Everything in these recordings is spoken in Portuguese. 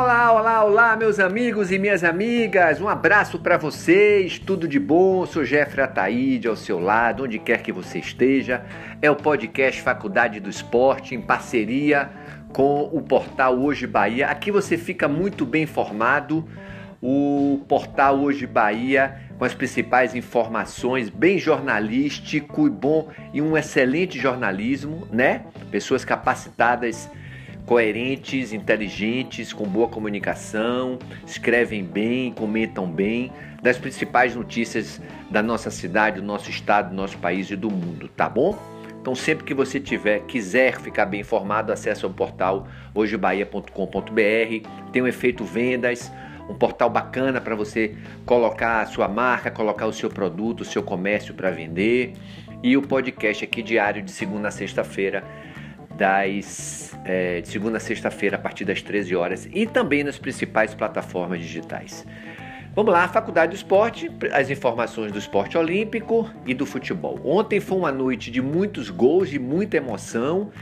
Olá, olá, olá, meus amigos e minhas amigas. Um abraço para vocês. Tudo de bom? Sou Jeffrey Ataíde ao seu lado, onde quer que você esteja. É o podcast Faculdade do Esporte em parceria com o portal Hoje Bahia. Aqui você fica muito bem informado. O portal Hoje Bahia com as principais informações, bem jornalístico e bom e um excelente jornalismo, né? Pessoas capacitadas coerentes, inteligentes, com boa comunicação, escrevem bem, comentam bem das principais notícias da nossa cidade, do nosso estado, do nosso país e do mundo, tá bom? Então sempre que você tiver, quiser ficar bem informado, acesse o portal hojebahia.com.br. Tem o um efeito vendas, um portal bacana para você colocar a sua marca, colocar o seu produto, o seu comércio para vender. E o podcast aqui diário de segunda a sexta-feira das é, de segunda a sexta-feira a partir das 13 horas e também nas principais plataformas digitais. Vamos lá, Faculdade do Esporte, as informações do esporte olímpico e do futebol. Ontem foi uma noite de muitos gols, de muita emoção.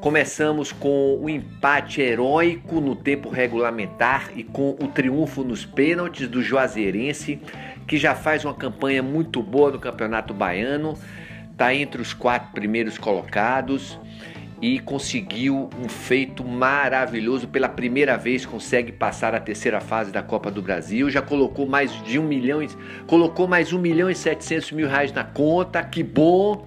Começamos com o empate heróico no tempo regulamentar e com o triunfo nos pênaltis do Juazeirense, que já faz uma campanha muito boa no Campeonato Baiano, está entre os quatro primeiros colocados e conseguiu um feito maravilhoso. Pela primeira vez consegue passar a terceira fase da Copa do Brasil. Já colocou mais de um milhão, colocou mais um milhão e setecentos mil reais na conta. Que bom!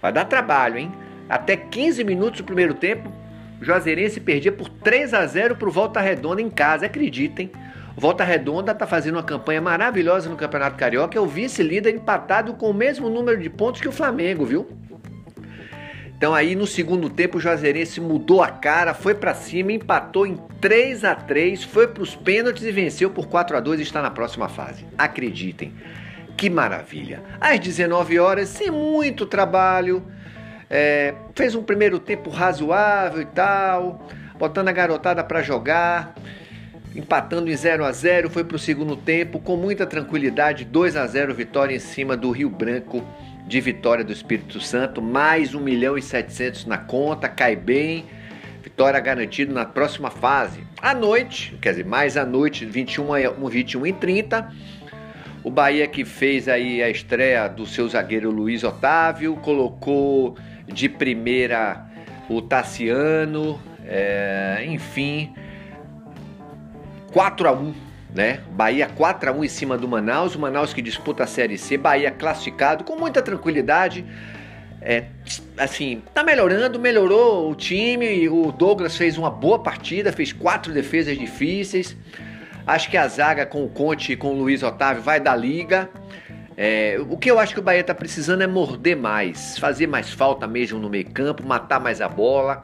Vai dar trabalho, hein? Até 15 minutos do primeiro tempo, o Juazeirense perdia por 3 a 0 para o Volta Redonda em casa. Acreditem. Volta Redonda está fazendo uma campanha maravilhosa no Campeonato Carioca. É o vice-líder empatado com o mesmo número de pontos que o Flamengo, viu? Então aí no segundo tempo o Juazeirense mudou a cara, foi para cima, empatou em 3 a 3, foi para os pênaltis e venceu por 4 a 2 e está na próxima fase. Acreditem. Que maravilha. Às 19 horas, sem muito trabalho, é, fez um primeiro tempo razoável e tal, botando a garotada para jogar, empatando em 0 a 0, foi para o segundo tempo com muita tranquilidade, 2 a 0 vitória em cima do Rio Branco de vitória do Espírito Santo, mais 1 milhão e 700 na conta, cai bem, vitória garantida na próxima fase. À noite, quer dizer, mais à noite, 21, 21 e 30, o Bahia que fez aí a estreia do seu zagueiro Luiz Otávio, colocou de primeira o Tassiano, é, enfim, 4 a 1 né? Bahia 4 a 1 em cima do Manaus, o Manaus que disputa a Série C, Bahia classificado com muita tranquilidade. É, assim, tá melhorando, melhorou o time, o Douglas fez uma boa partida, fez quatro defesas difíceis. Acho que a zaga com o Conte e com o Luiz Otávio vai da liga. É, o que eu acho que o Bahia tá precisando é morder mais, fazer mais falta mesmo no meio campo, matar mais a bola.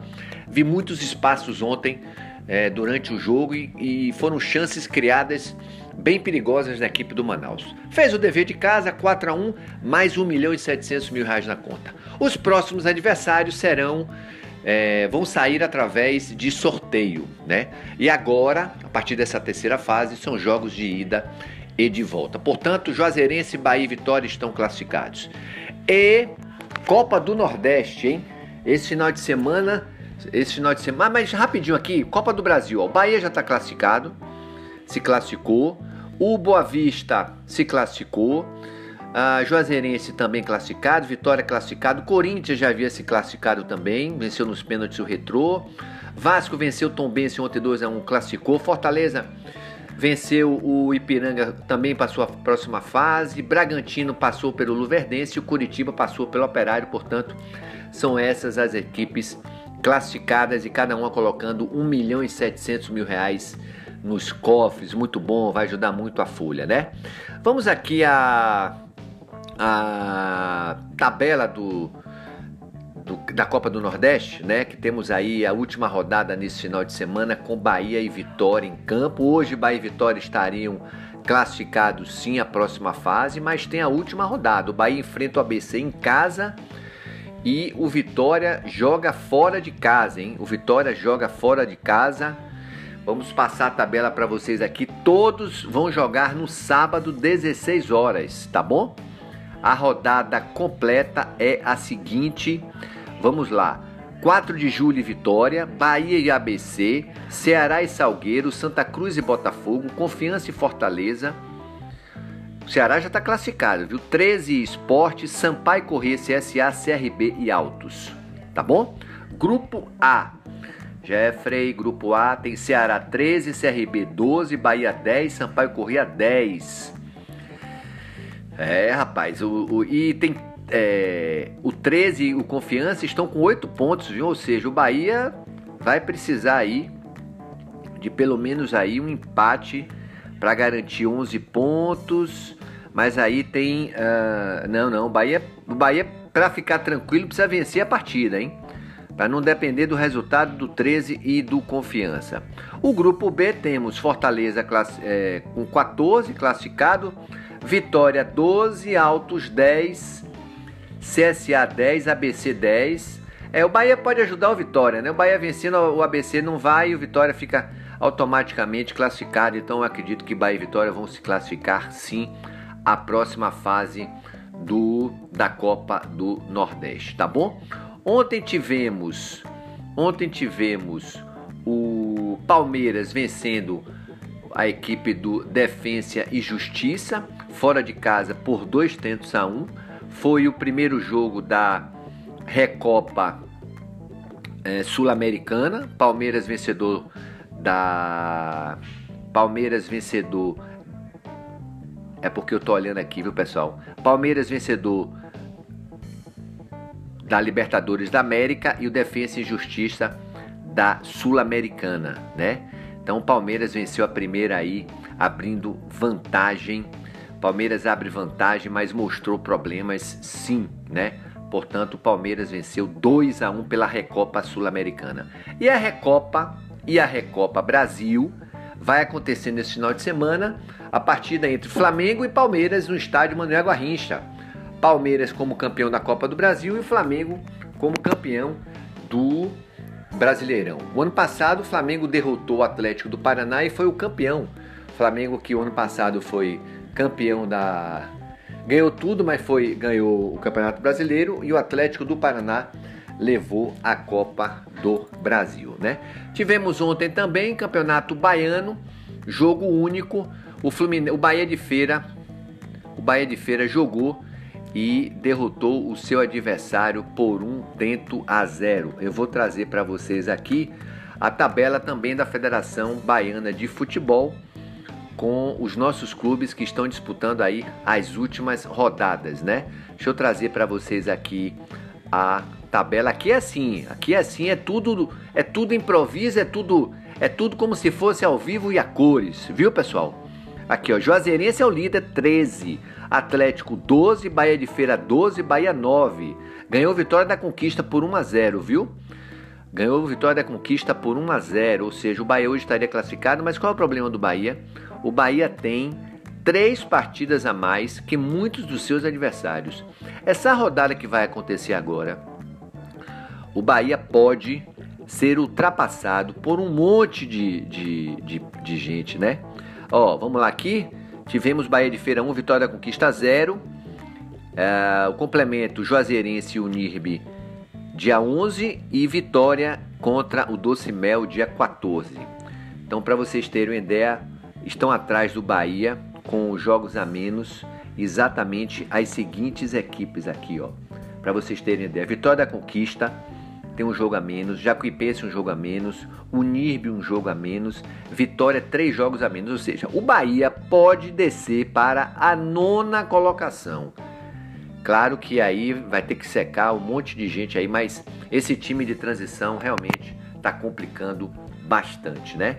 Vi muitos espaços ontem é, durante o jogo e, e, foram chances criadas bem perigosas na equipe do Manaus. Fez o dever de casa, 4 a 1 mais 1 milhão e 700 mil reais na conta. Os próximos adversários serão é, vão sair através de sorteio, né? E agora, a partir dessa terceira fase, são jogos de ida e de volta. Portanto, Juazeirense, Bahia e Vitória estão classificados. E Copa do Nordeste, hein? Esse final de semana esse final de semana. Mas rapidinho aqui, Copa do Brasil. O Bahia já está classificado, se classificou. O Boa Vista se classificou. A Juazeirense também classificado, Vitória classificado, Corinthians já havia se classificado também, venceu nos pênaltis o Retrô. Vasco venceu Tombense ontem 2 a 1, classificou. Fortaleza venceu o Ipiranga, também passou a próxima fase. Bragantino passou pelo Luverdense e o Curitiba passou pelo Operário, portanto, são essas as equipes classificadas e cada uma colocando 1 milhão e 700 mil reais nos cofres, muito bom, vai ajudar muito a folha, né? Vamos aqui a, a tabela do, do, da Copa do Nordeste, né? Que temos aí a última rodada nesse final de semana com Bahia e Vitória em campo. Hoje Bahia e Vitória estariam classificados sim à próxima fase, mas tem a última rodada. O Bahia enfrenta o ABC em casa e o Vitória joga fora de casa, hein? O Vitória joga fora de casa. Vamos passar a tabela para vocês aqui. Todos vão jogar no sábado, 16 horas, tá bom? A rodada completa é a seguinte. Vamos lá. 4 de julho Vitória, Bahia e ABC, Ceará e Salgueiro, Santa Cruz e Botafogo, Confiança e Fortaleza. O Ceará já está classificado, viu? 13 Esportes, Sampaio Corrêa, CSA, CRB e Altos. Tá bom? Grupo A. Jeffrey, Grupo A tem Ceará 13, CRB 12, Bahia 10, Sampaio Corrêa 10. É, rapaz, o, o e tem é, o 13 e o Confiança estão com 8 pontos, viu? Ou seja, o Bahia vai precisar aí de pelo menos aí um empate para garantir 11 pontos. Mas aí tem. Uh, não, não. O Bahia, Bahia para ficar tranquilo, precisa vencer a partida, hein? Para não depender do resultado do 13 e do Confiança. O grupo B temos Fortaleza é, com 14 classificado, Vitória 12, Altos 10, CSA 10, ABC 10. É, o Bahia pode ajudar o Vitória, né? O Bahia vencendo, o ABC não vai e o Vitória fica automaticamente classificado. Então eu acredito que Bahia e Vitória vão se classificar sim à próxima fase do da Copa do Nordeste, tá bom? Ontem tivemos ontem tivemos o Palmeiras vencendo a equipe do Defensa e Justiça fora de casa por dois tentos a um foi o primeiro jogo da Recopa é, Sul-Americana. Palmeiras vencedor da. Palmeiras vencedor. É porque eu tô olhando aqui, viu, pessoal? Palmeiras vencedor da Libertadores da América e o Defensa e Justiça da Sul-Americana, né? Então o Palmeiras venceu a primeira aí, abrindo vantagem Palmeiras abre vantagem, mas mostrou problemas sim, né? Portanto, o Palmeiras venceu 2 a 1 pela Recopa Sul-Americana. E a Recopa e a Recopa Brasil vai acontecer nesse final de semana, a partida entre Flamengo e Palmeiras no estádio Manuel Garrincha. Palmeiras como campeão da Copa do Brasil e o Flamengo como campeão do Brasileirão. O ano passado o Flamengo derrotou o Atlético do Paraná e foi o campeão. Flamengo que o ano passado foi campeão da. Ganhou tudo, mas foi ganhou o Campeonato Brasileiro e o Atlético do Paraná levou a Copa do Brasil, né? Tivemos ontem também Campeonato Baiano, jogo único. O Fluminense, o Bahia de Feira, o Bahia de Feira jogou e derrotou o seu adversário por um tento a zero. Eu vou trazer para vocês aqui a tabela também da Federação Baiana de Futebol com os nossos clubes que estão disputando aí as últimas rodadas, né? Deixa eu trazer para vocês aqui a tabela. Aqui é assim, aqui é assim, é tudo, é tudo improviso, é tudo, é tudo como se fosse ao vivo e a cores, viu, pessoal? Aqui, ó, Juazeirense é o líder, 13. Atlético 12, Bahia de Feira 12, Bahia 9. Ganhou vitória da conquista por 1 a 0, viu? Ganhou vitória da conquista por 1 a 0, ou seja, o Bahia hoje estaria classificado, mas qual é o problema do Bahia? o Bahia tem três partidas a mais que muitos dos seus adversários. Essa rodada que vai acontecer agora, o Bahia pode ser ultrapassado por um monte de, de, de, de gente, né? Ó, vamos lá aqui. Tivemos Bahia de Feira 1, Vitória Conquista 0. É, o complemento Juazeirense e Unirbe dia 11 e Vitória contra o Doce Mel dia 14. Então, para vocês terem uma ideia, estão atrás do Bahia com jogos a menos exatamente as seguintes equipes aqui, ó. Para vocês terem ideia. Vitória da Conquista tem um jogo a menos, Jacuipense um jogo a menos, Unirbe um jogo a menos, Vitória três jogos a menos, ou seja, o Bahia pode descer para a nona colocação. Claro que aí vai ter que secar um monte de gente aí, mas esse time de transição realmente está complicando bastante, né?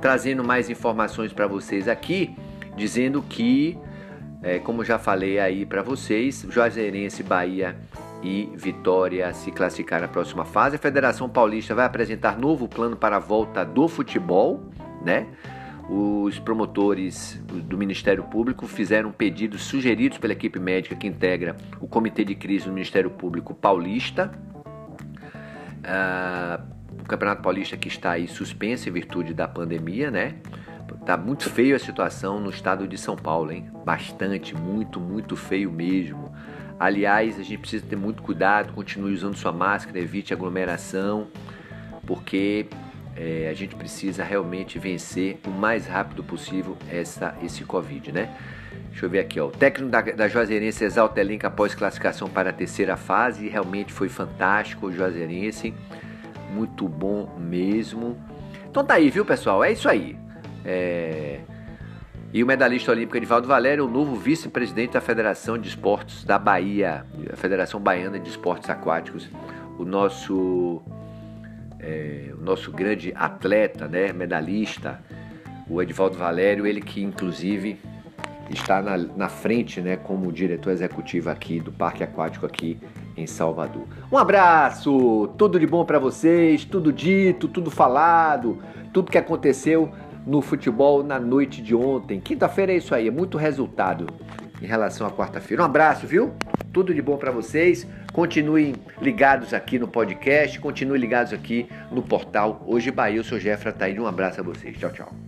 trazendo mais informações para vocês aqui, dizendo que, é, como já falei aí para vocês, Juazeirense, Bahia e Vitória se classificaram na próxima fase. A Federação Paulista vai apresentar novo plano para a volta do futebol, né? Os promotores do Ministério Público fizeram pedidos sugeridos pela equipe médica que integra o Comitê de Crise do Ministério Público Paulista. Uh, Campeonato Paulista que está aí suspenso em virtude da pandemia, né? Tá muito feio a situação no estado de São Paulo, hein? Bastante, muito, muito feio mesmo. Aliás, a gente precisa ter muito cuidado, continue usando sua máscara, evite aglomeração, porque é, a gente precisa realmente vencer o mais rápido possível essa, esse Covid, né? Deixa eu ver aqui, ó. O técnico da, da Juazeirense exalta elenco após classificação para a terceira fase. Realmente foi fantástico o Juazeirense. Muito bom mesmo. Então tá aí, viu, pessoal? É isso aí. É... E o medalhista olímpico Edivaldo Valério, o novo vice-presidente da Federação de Esportes da Bahia, a Federação Baiana de Esportes Aquáticos. O nosso, é, o nosso grande atleta, né, medalhista, o Edivaldo Valério, ele que inclusive está na, na frente né, como diretor executivo aqui do Parque Aquático aqui em Salvador. Um abraço, tudo de bom para vocês, tudo dito, tudo falado, tudo que aconteceu no futebol na noite de ontem. Quinta-feira é isso aí, é muito resultado em relação à quarta-feira. Um abraço, viu? Tudo de bom para vocês. Continuem ligados aqui no podcast, continuem ligados aqui no portal Hoje Bahia. Eu sou Jeffra Taíde. Um abraço a vocês. Tchau, tchau.